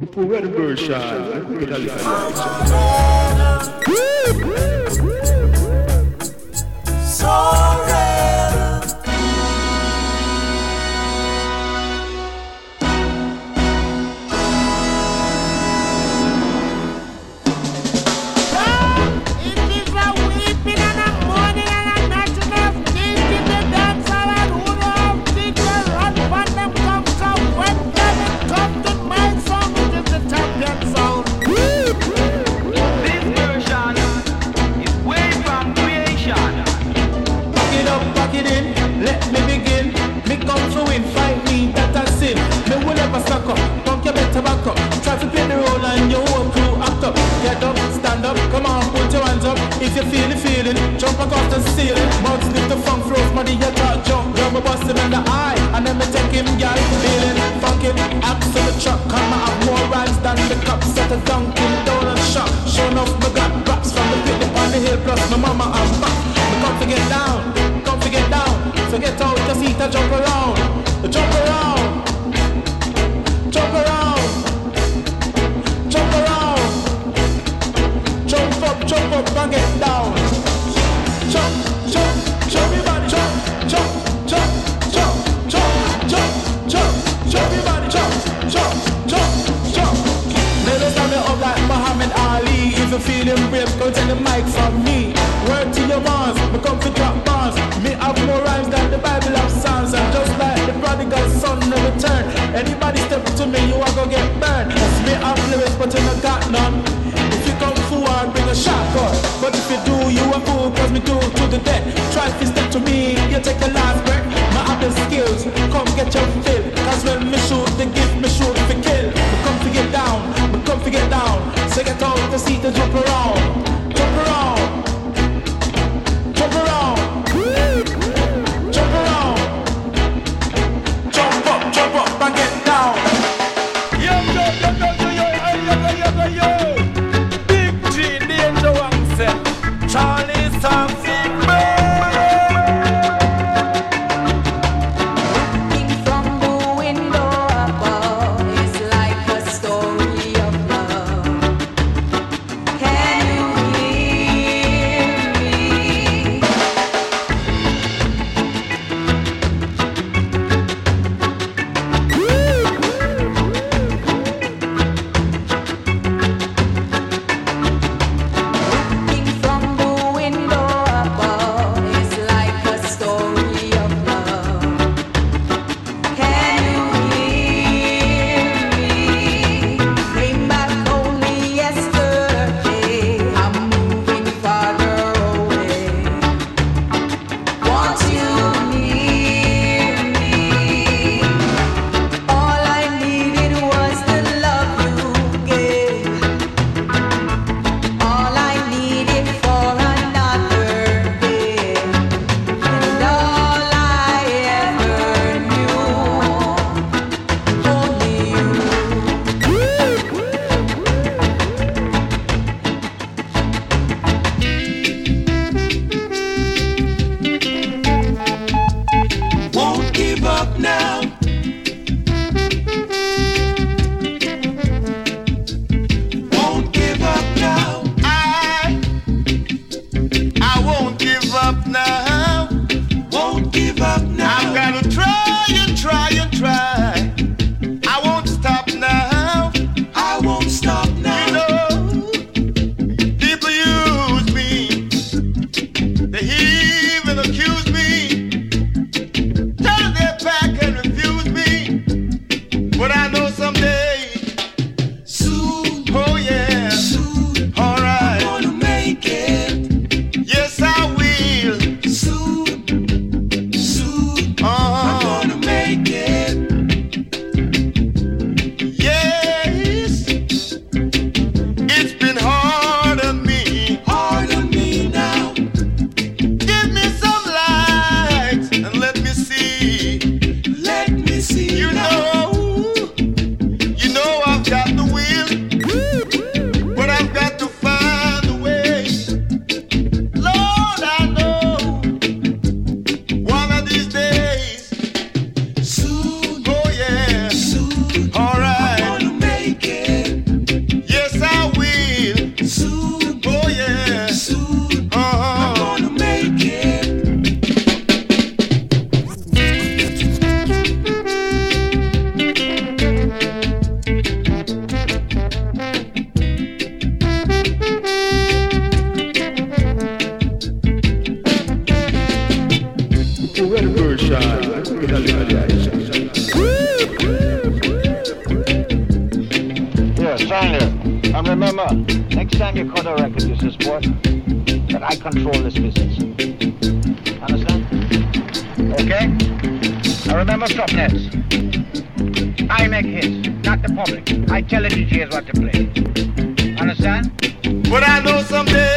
Red version. not the public. I tell the DJs what to play. Understand? But I know someday.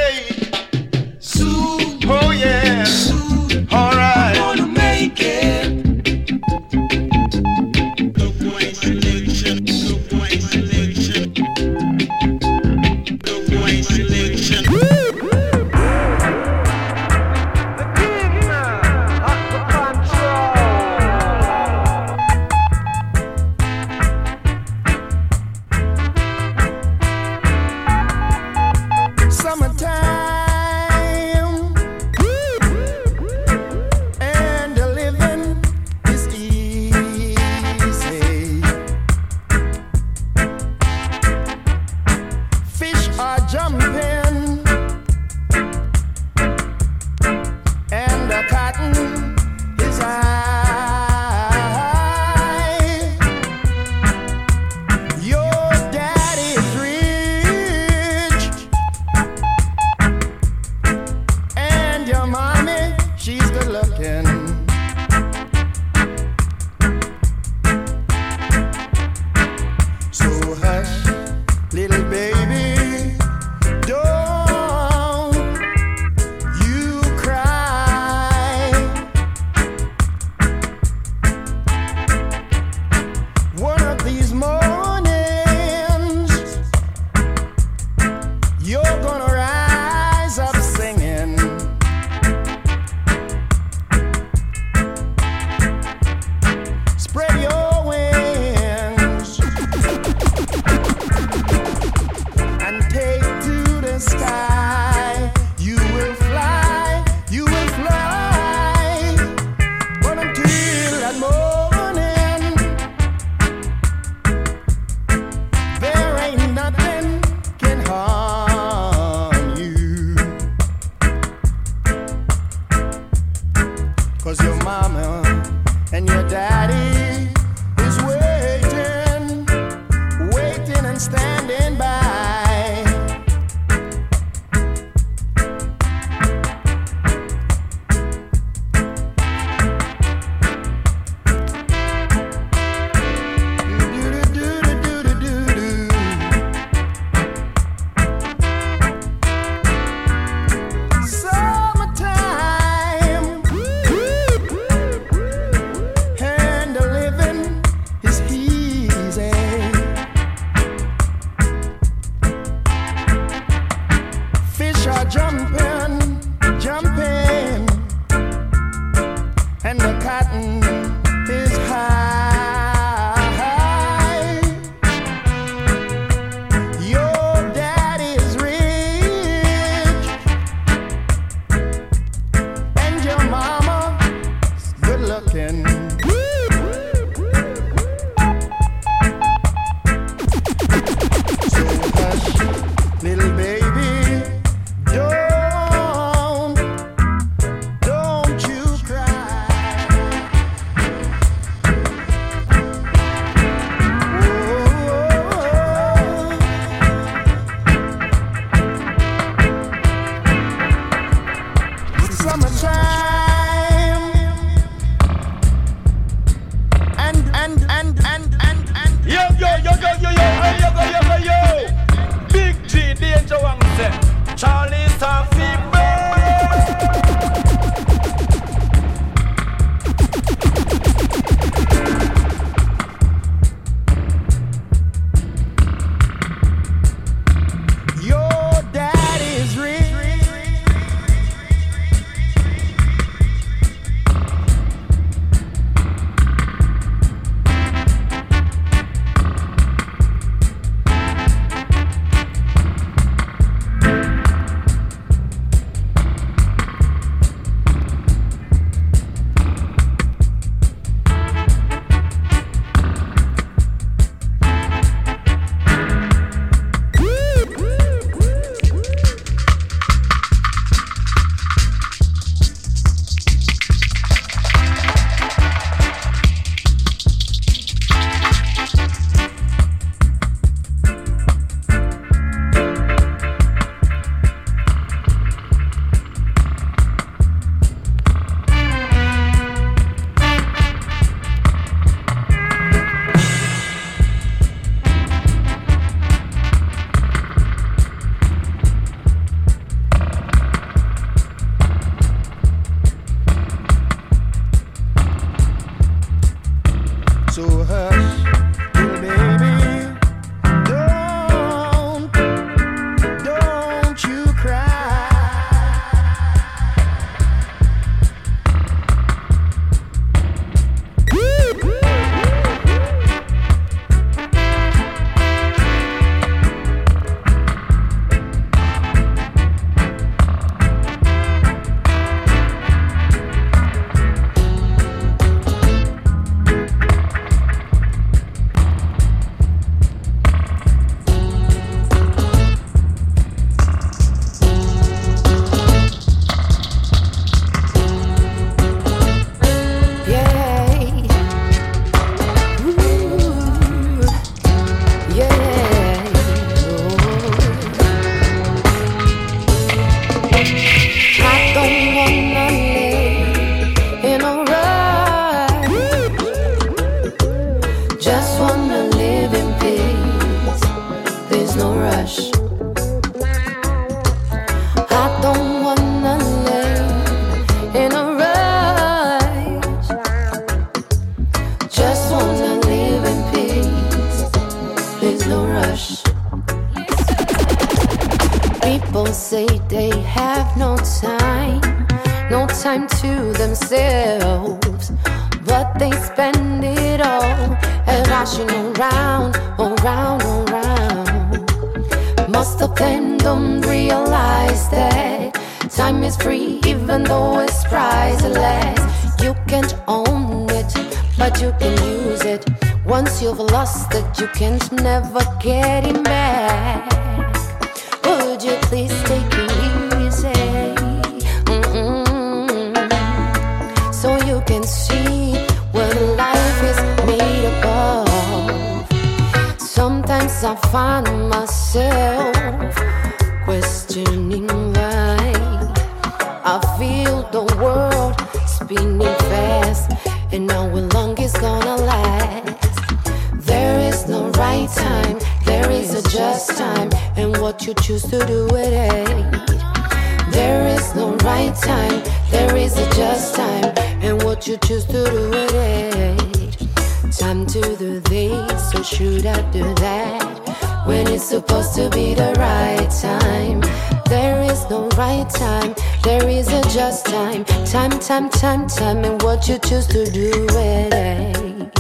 time, there is a just time, and what you choose to do with it. Time to do this, so should I do that? When it's supposed to be the right time, there is no right time, there is a just time. Time, time, time, time, and what you choose to do with it.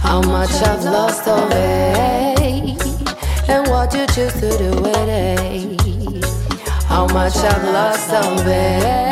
How much I've lost of it, and what you choose to do with it. how much I've lost, I'll bet.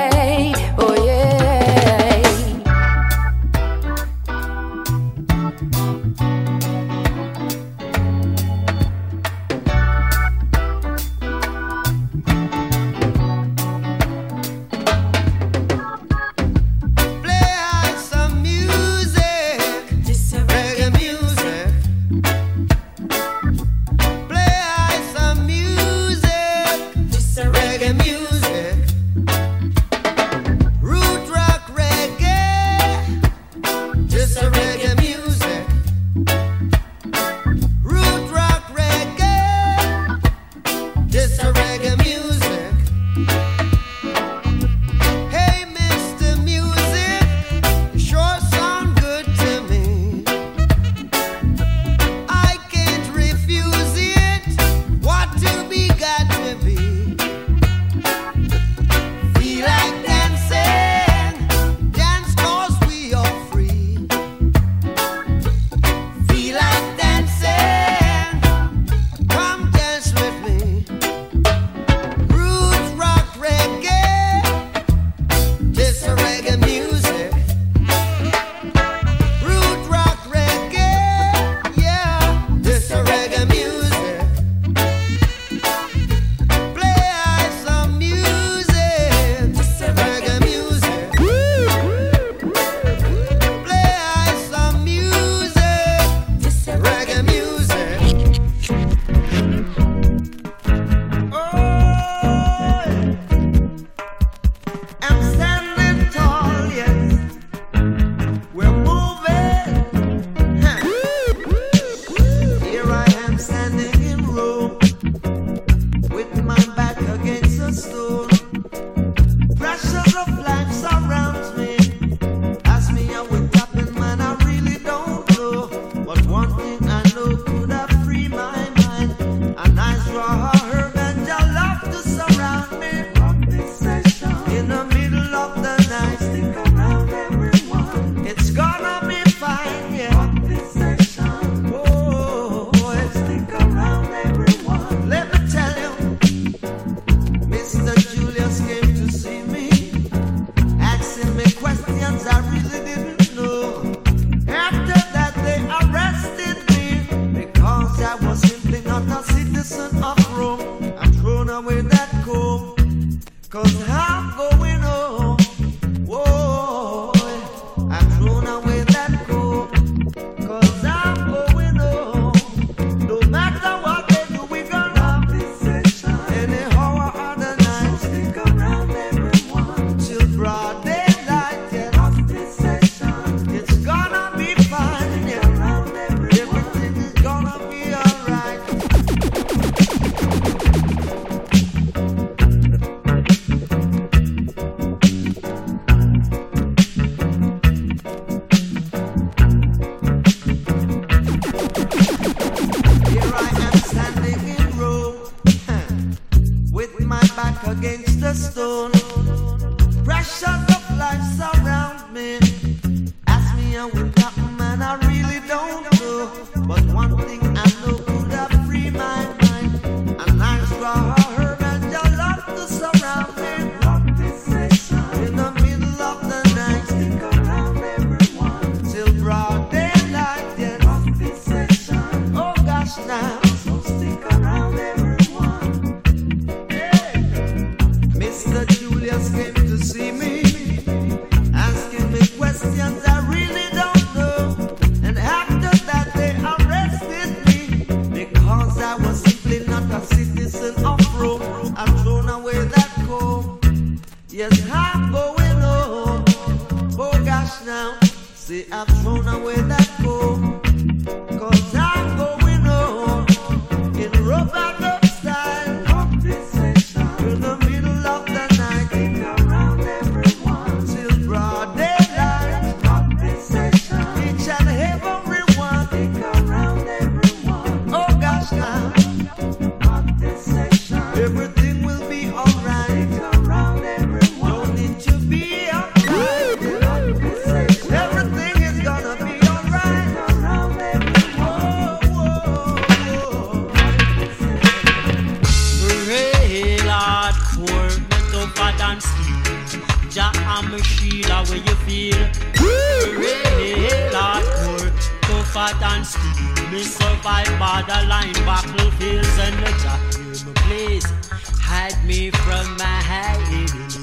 Hide me from my enemies.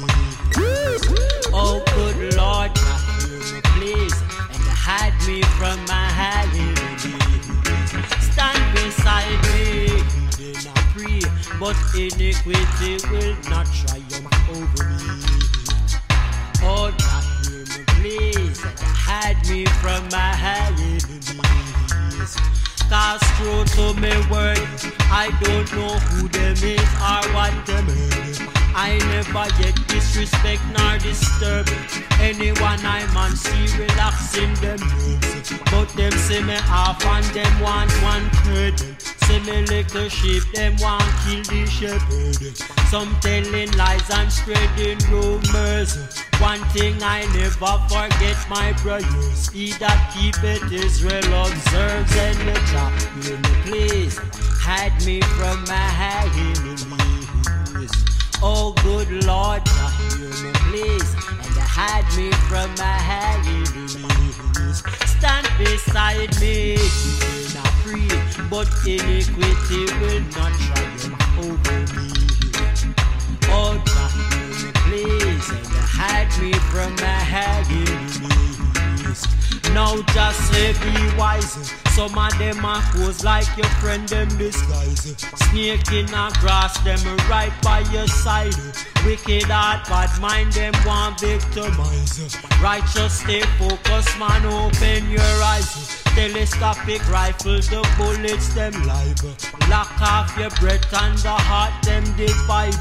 Oh good Lord, please. And hide me from my enemies. Stand beside me, then I pray, but iniquity will not triumph over me. Oh, me please, and hide me from my enemies. Cause true to me word, I don't know who them is or what them is. I never yet disrespect nor disturb anyone I man see relaxing them. But them see me off and them want one third. See me little sheep, them want kill the shepherd. Some telling lies and spreading rumors. One thing I never forget, my brothers. He that keepeth Israel observes and the hear me please. Hide me from my enemies. Oh good Lord, hear me please. And hide me from my enemies. Stand beside me, free. But iniquity will not triumph over me. Oh, me, please, hide me from my enemies. Now just say be wise. Some of them are pose like your friend them disguise. Snake in a grass, them right by your side. Wicked heart, bad mind, them want victimize. Righteous, stay focused, man, open your eyes. Telescopic rifle, the bullets them live. Lock off your breath and the heart them divide.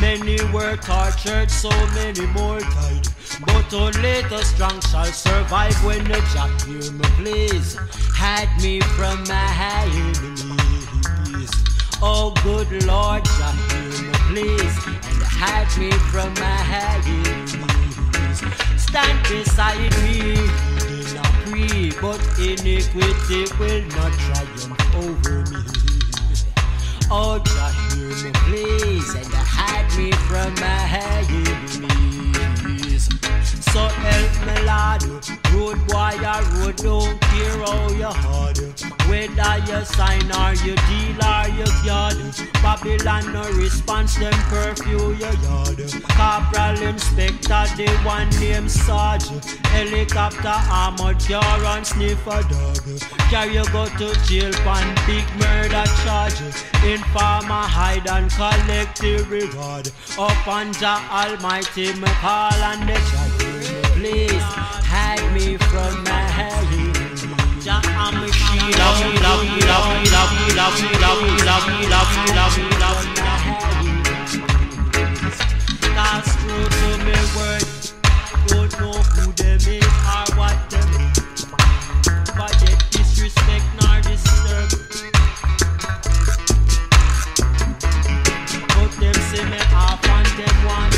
Many were tortured, so many more died. But only the strong shall survive when the Jah hear me, please. Hide me from my enemies. Oh, good Lord, Jah hear me, please. Hide me from my enemies. Stand beside me, then I pray, but iniquity will not triumph over me. Oh, Jah hear me, please, and hide me from my enemies. So help me, Lord. Road boy, a road don't care how you hard. Whether you sign or you deal or you yard. Babylon no response, them curfew your yard. Corporal Inspector, the one named Sarge. Helicopter, armored car and sniffer dog. Carry you go to jail for big murder charge. Informer hide and collect the reward. Up under Almighty, me call and the judge please hide me from my hate. That's true to me word. Don't know who them is or what them. But yet disrespect nor disturb. But them say me off and them want.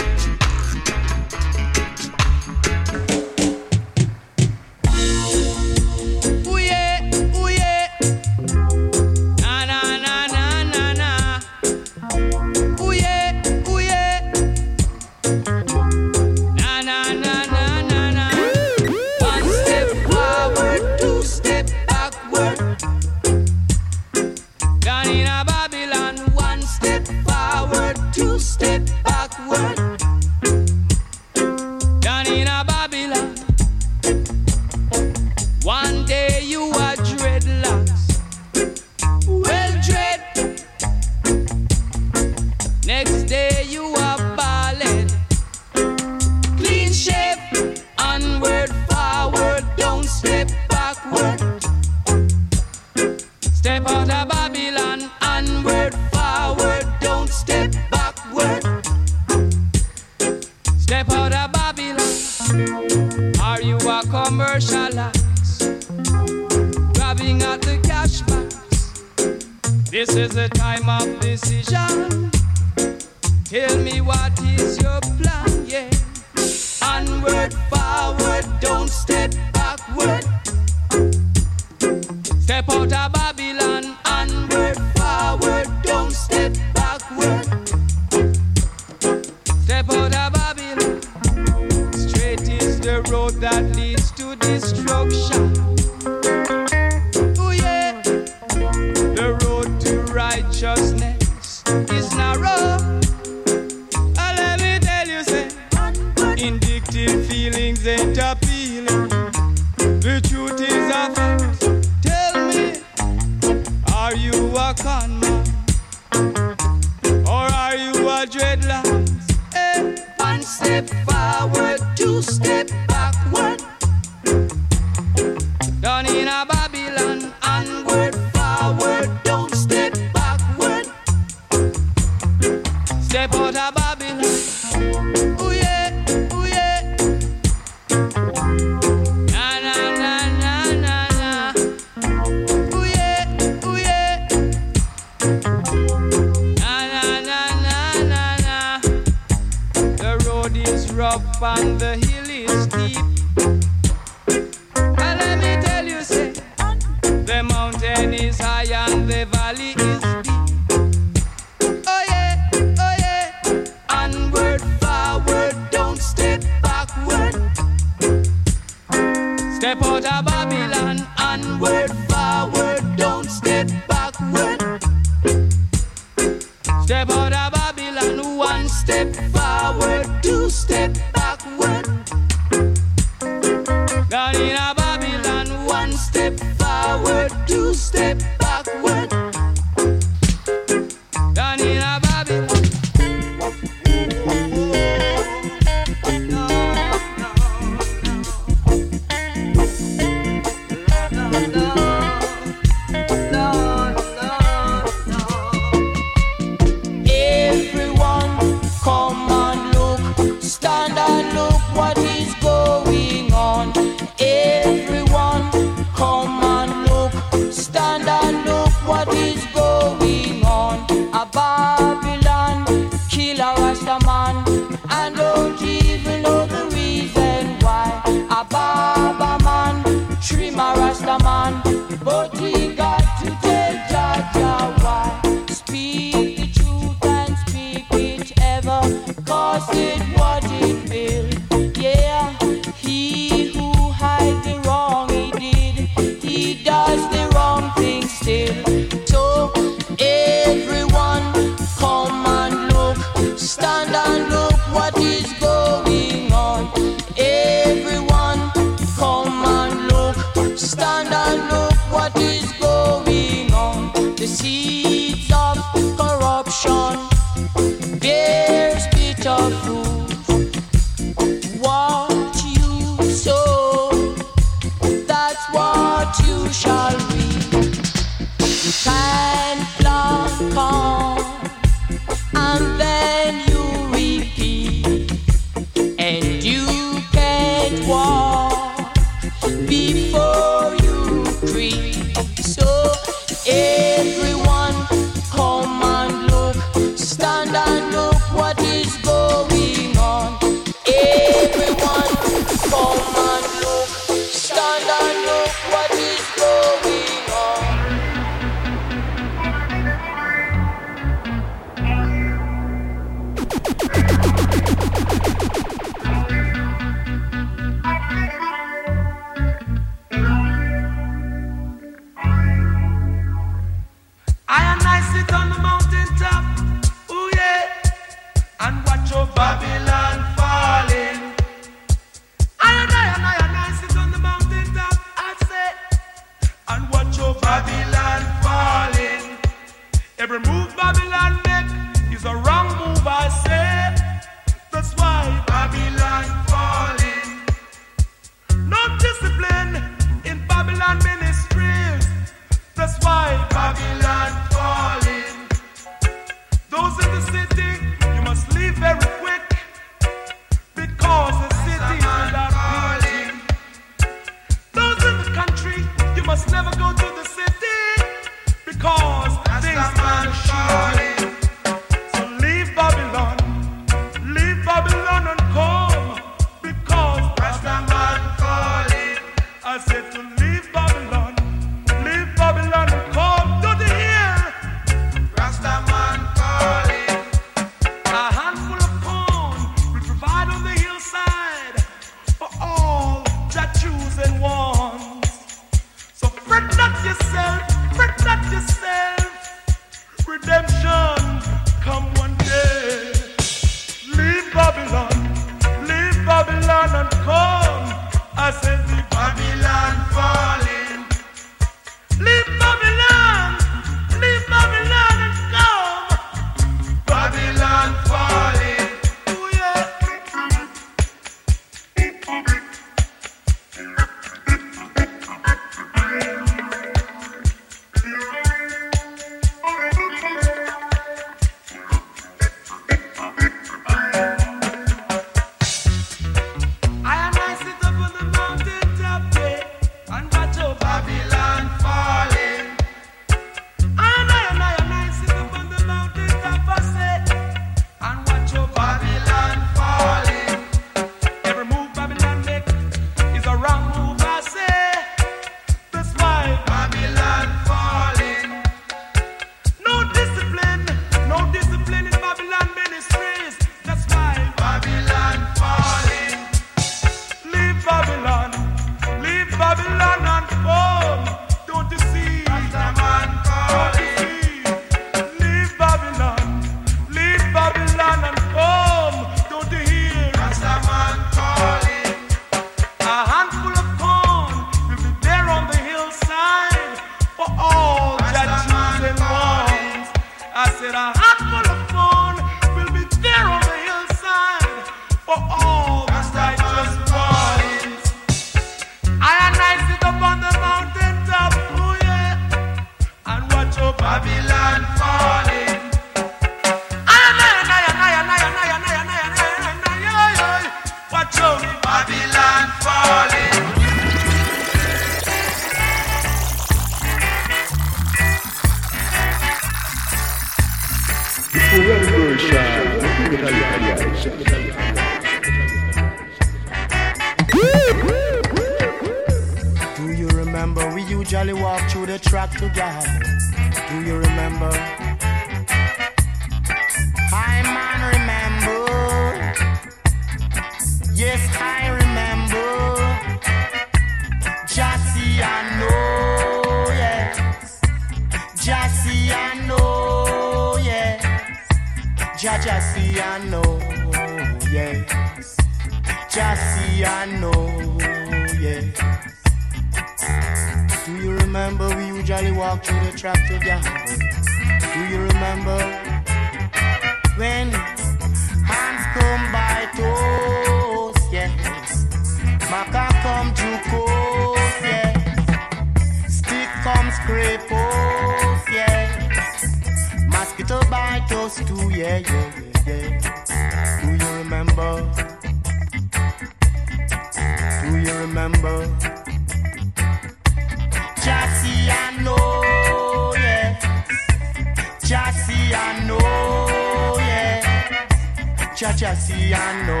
Jassy, I know,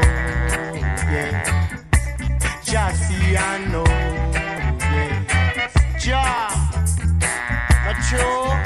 yeah. Jassy, I know, yeah. Ja, mature.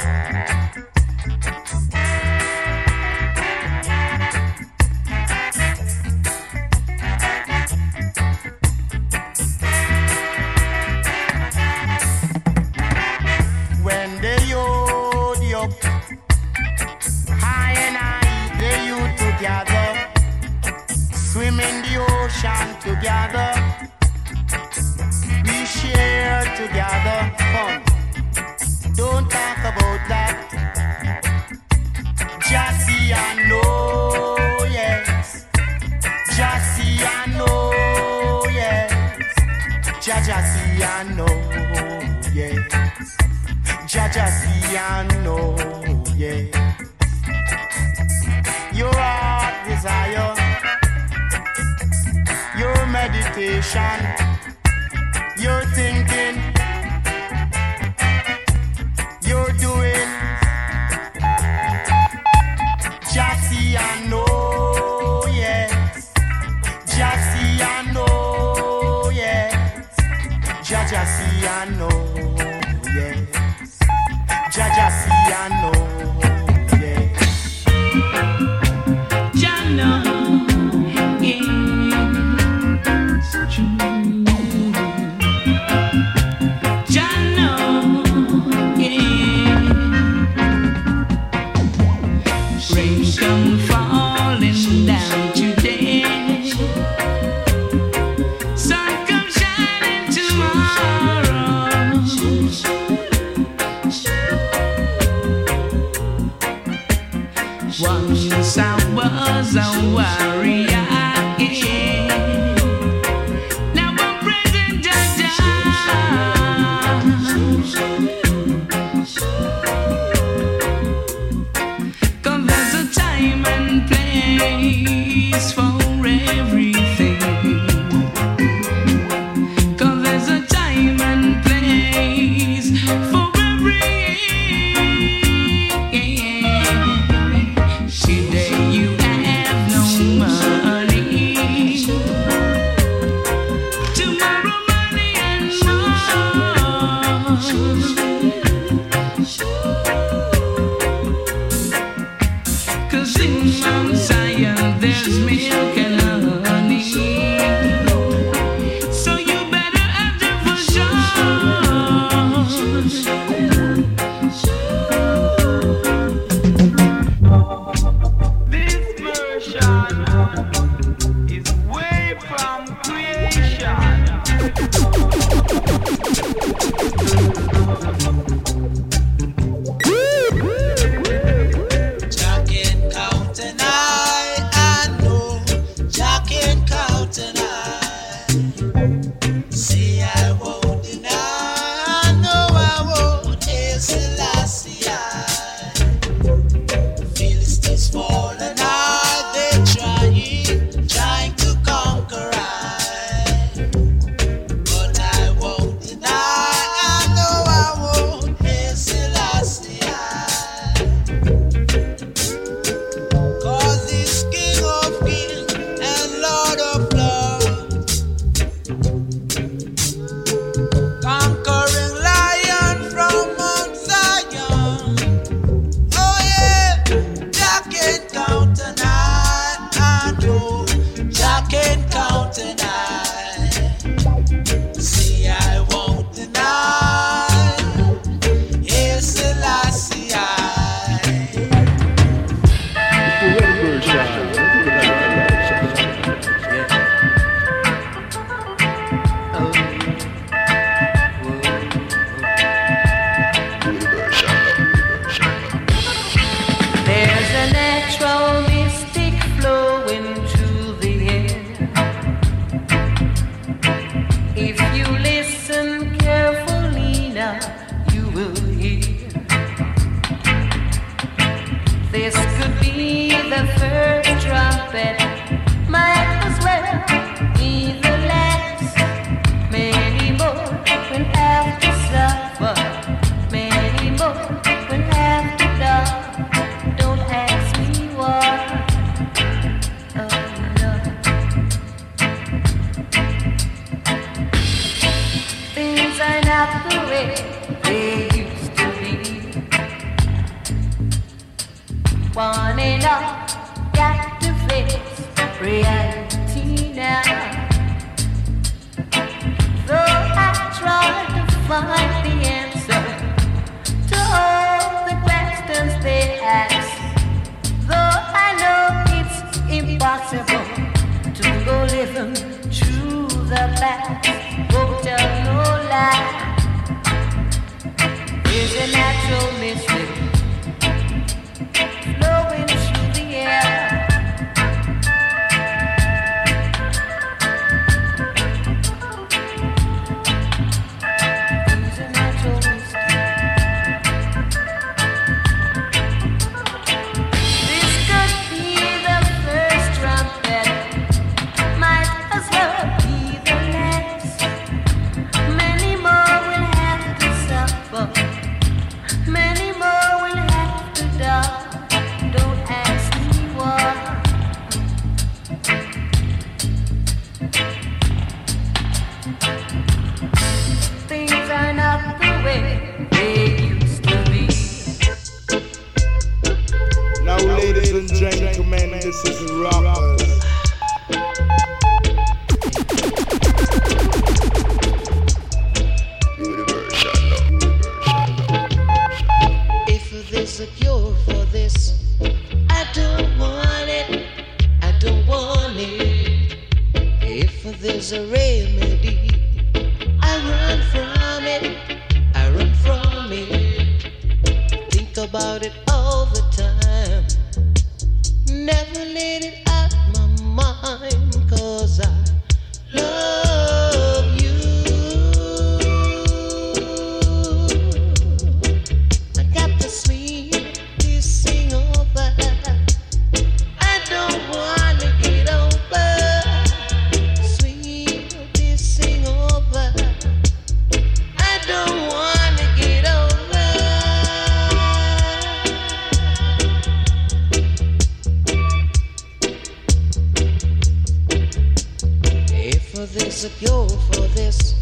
for this, a cure for this.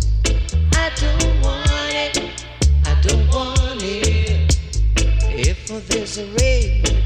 I don't want it, I don't want it. If for this, a remedy.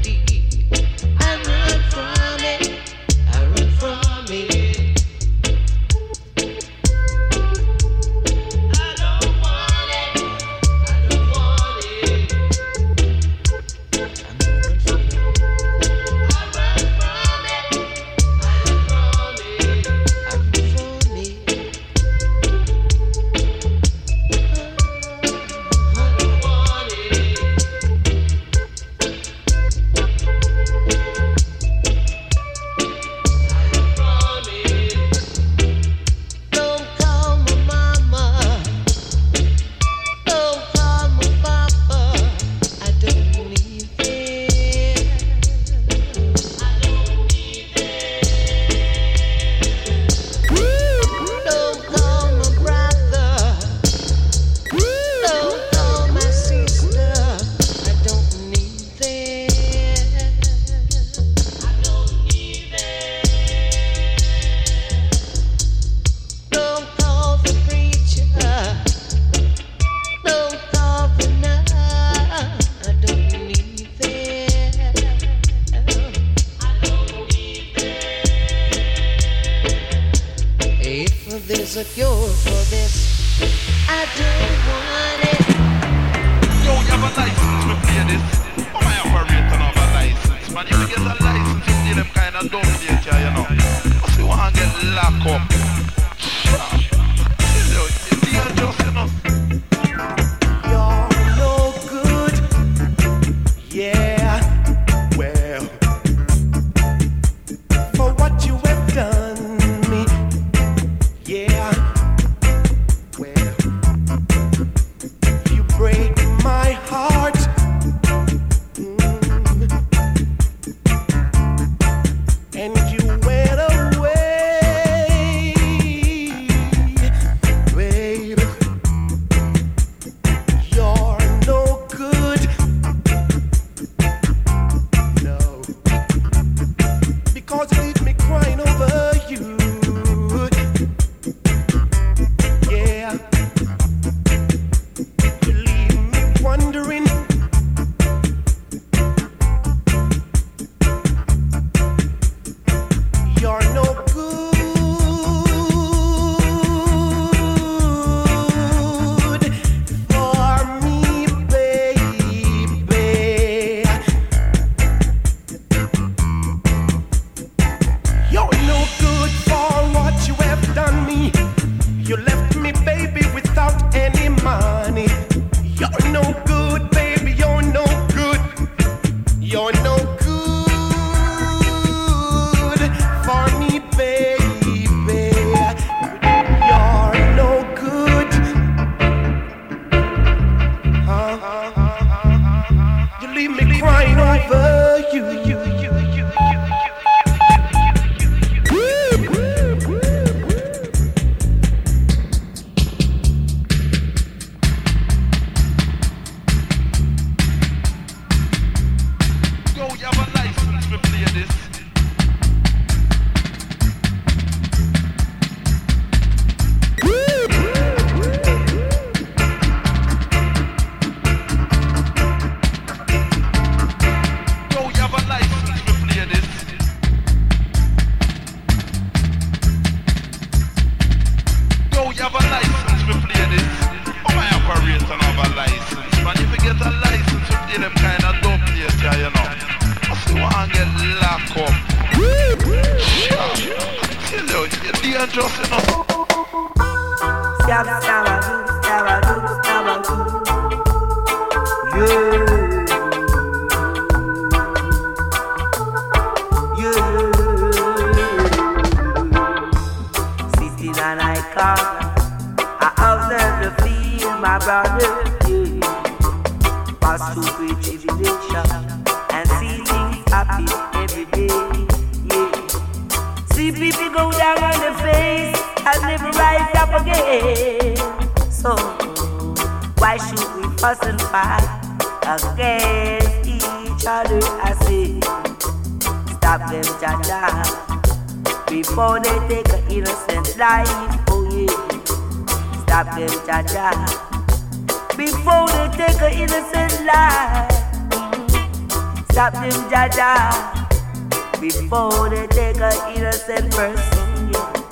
Before they take an innocent person. Yeah.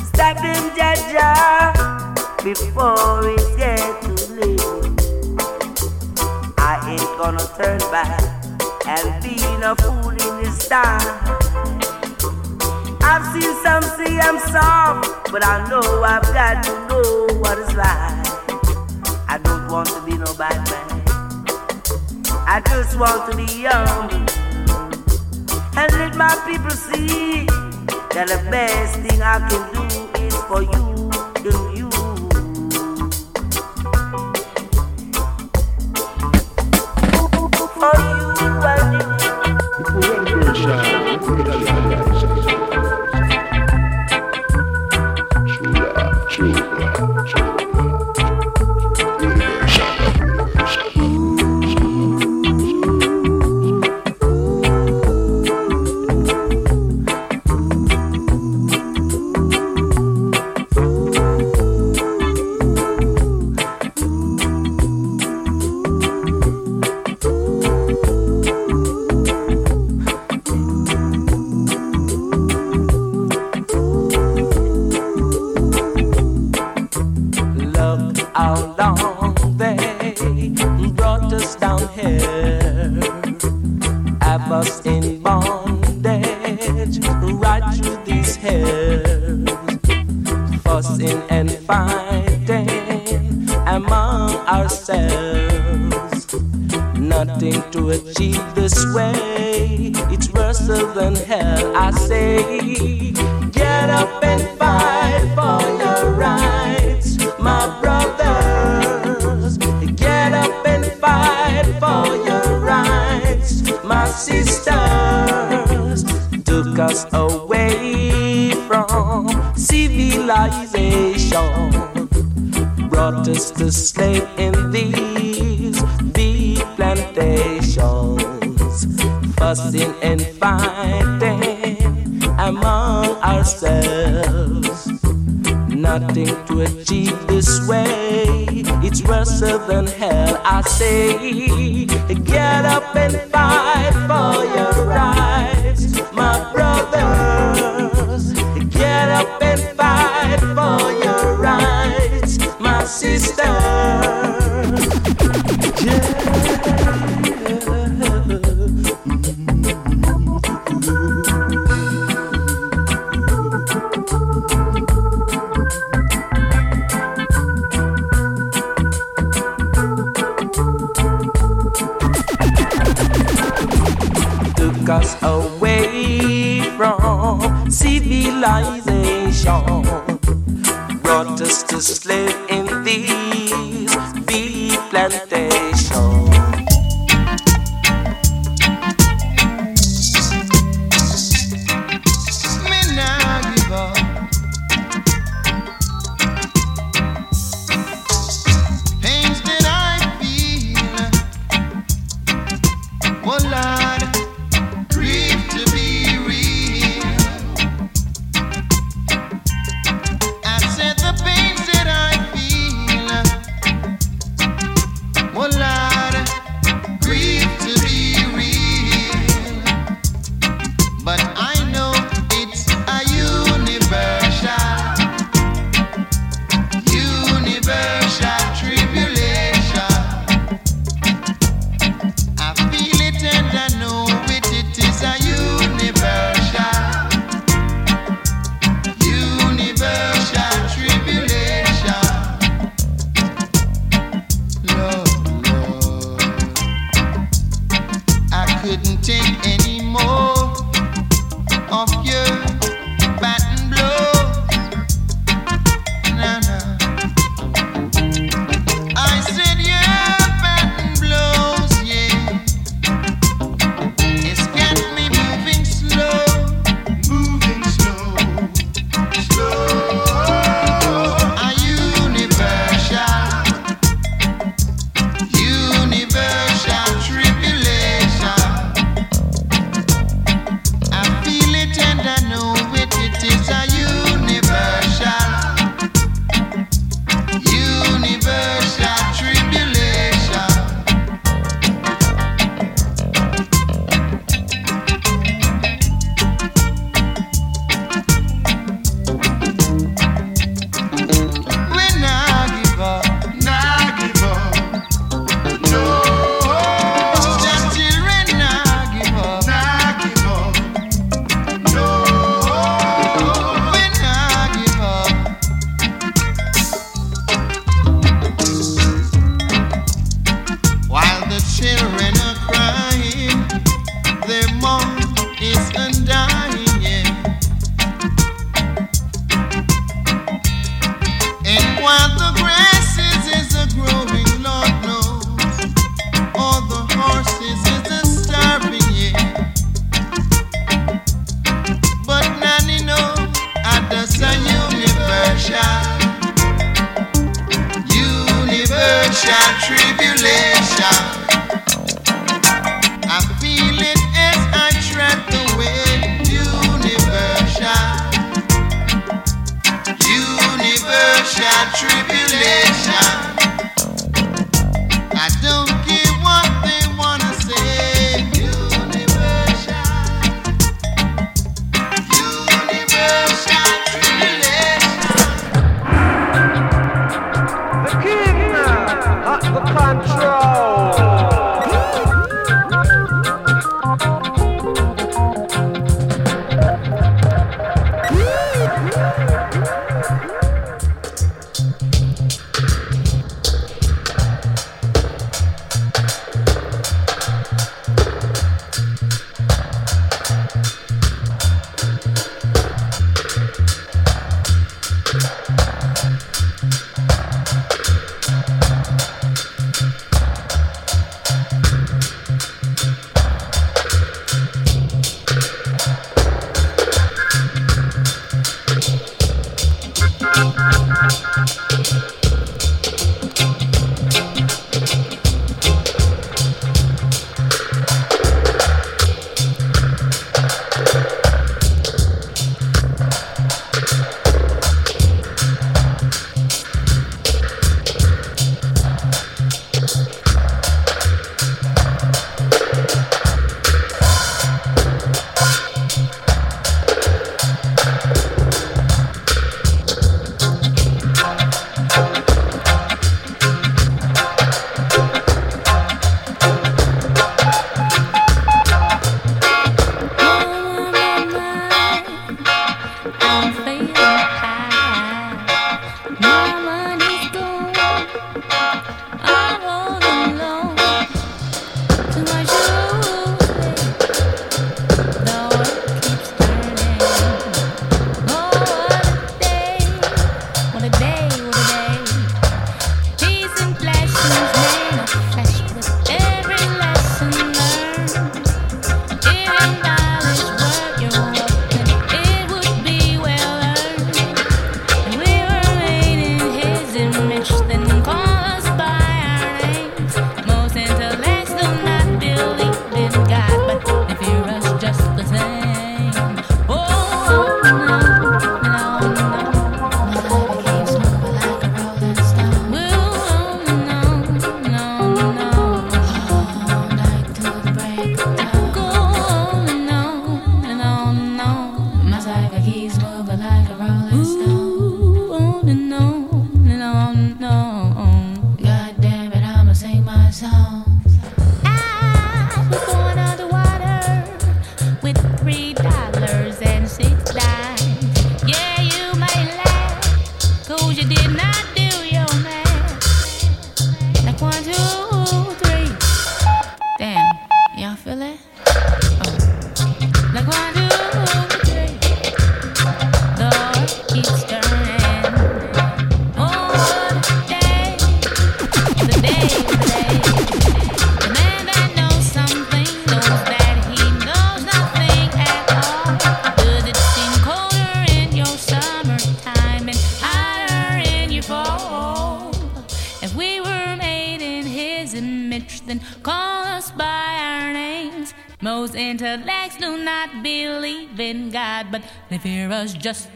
Stop them, Jaja, before it gets too late. I ain't gonna turn back and be a fool in this time. I've seen some say I'm soft, but I know I've got to know what it's like. I don't want to be no bad man. I just want to be my people see that the best thing I can do is for you, do you. For you and you. To slave in these big plantations, fussing and fighting among ourselves. Nothing to achieve this way, it's worse than hell. I say, get up and fight for your rights, my brothers. Get up and fight my sisters. Took us away from civilization, brought us to slave in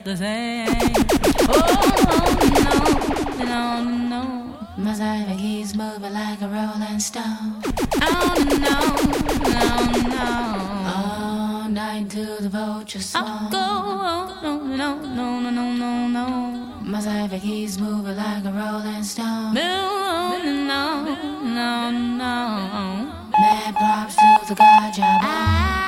the same. Oh, oh, no, no, no. My keys moving like a rolling stone. Oh, no, no, no. All night to the vulture song. Oh, go, no, no, no, no, no, no. My keys moving like a rolling stone. No, no, no, no. Mad props to the god, job. Ah.